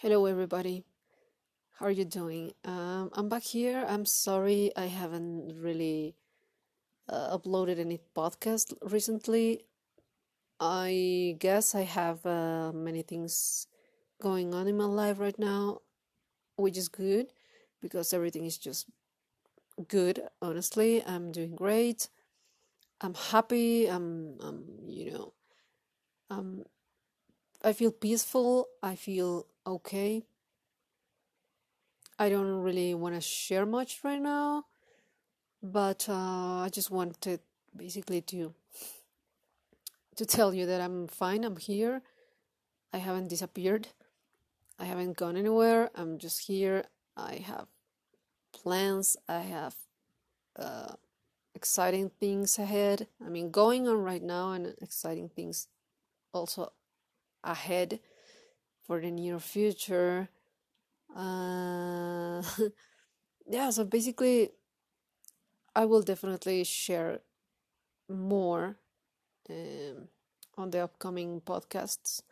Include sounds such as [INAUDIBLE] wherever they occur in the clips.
Hello, everybody. How are you doing? Um, I'm back here. I'm sorry I haven't really uh, uploaded any podcast recently. I guess I have uh, many things going on in my life right now, which is good because everything is just good. Honestly, I'm doing great. I'm happy. I'm, I'm you know, I feel peaceful. I feel okay. I don't really want to share much right now, but uh, I just wanted basically to to tell you that I'm fine. I'm here. I haven't disappeared. I haven't gone anywhere. I'm just here. I have plans. I have uh, exciting things ahead. I mean, going on right now, and exciting things also ahead for the near future. Uh, [LAUGHS] yeah, so basically, I will definitely share more um, on the upcoming podcasts.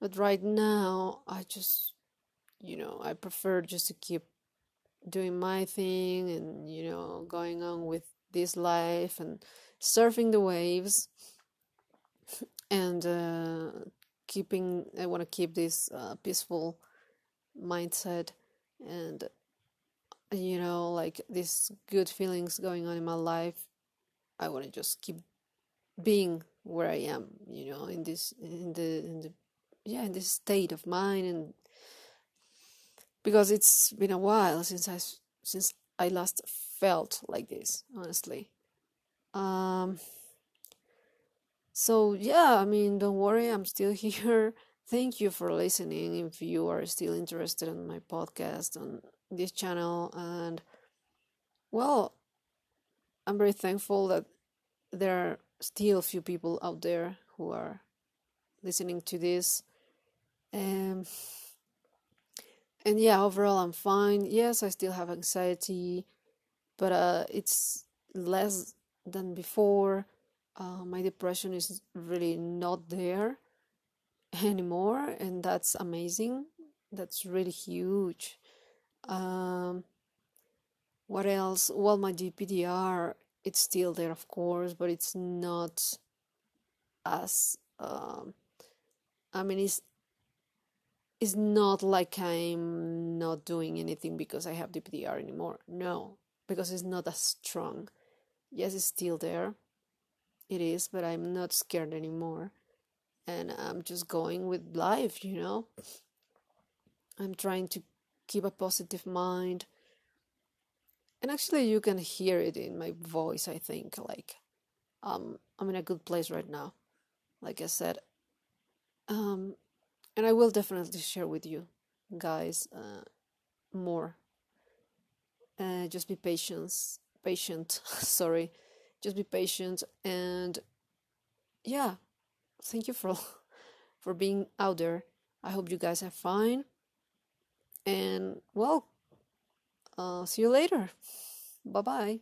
But right now, I just, you know, I prefer just to keep doing my thing and, you know, going on with this life and surfing the waves [LAUGHS] and uh, keeping, I want to keep this uh, peaceful mindset and, you know, like these good feelings going on in my life. I want to just keep being where I am, you know, in this, in the, in the yeah in this state of mind and because it's been a while since I since I last felt like this honestly um so yeah I mean don't worry I'm still [LAUGHS] here thank you for listening if you are still interested in my podcast on this channel and well I'm very thankful that there are still a few people out there who are listening to this um, and yeah, overall, I'm fine. Yes, I still have anxiety, but uh, it's less than before. Uh, my depression is really not there [LAUGHS] anymore, and that's amazing. That's really huge. Um, what else? Well, my DPDR, it's still there, of course, but it's not as. Um, I mean, it's it's not like I'm not doing anything because I have DPDR anymore. No, because it's not as strong. Yes, it's still there. It is, but I'm not scared anymore. And I'm just going with life, you know? I'm trying to keep a positive mind. And actually, you can hear it in my voice, I think. Like, um, I'm in a good place right now. Like I said, um, and I will definitely share with you guys uh, more. Uh, just be patient, patient. [LAUGHS] sorry, just be patient, and yeah, thank you for [LAUGHS] for being out there. I hope you guys are fine, and well, uh, see you later. Bye bye.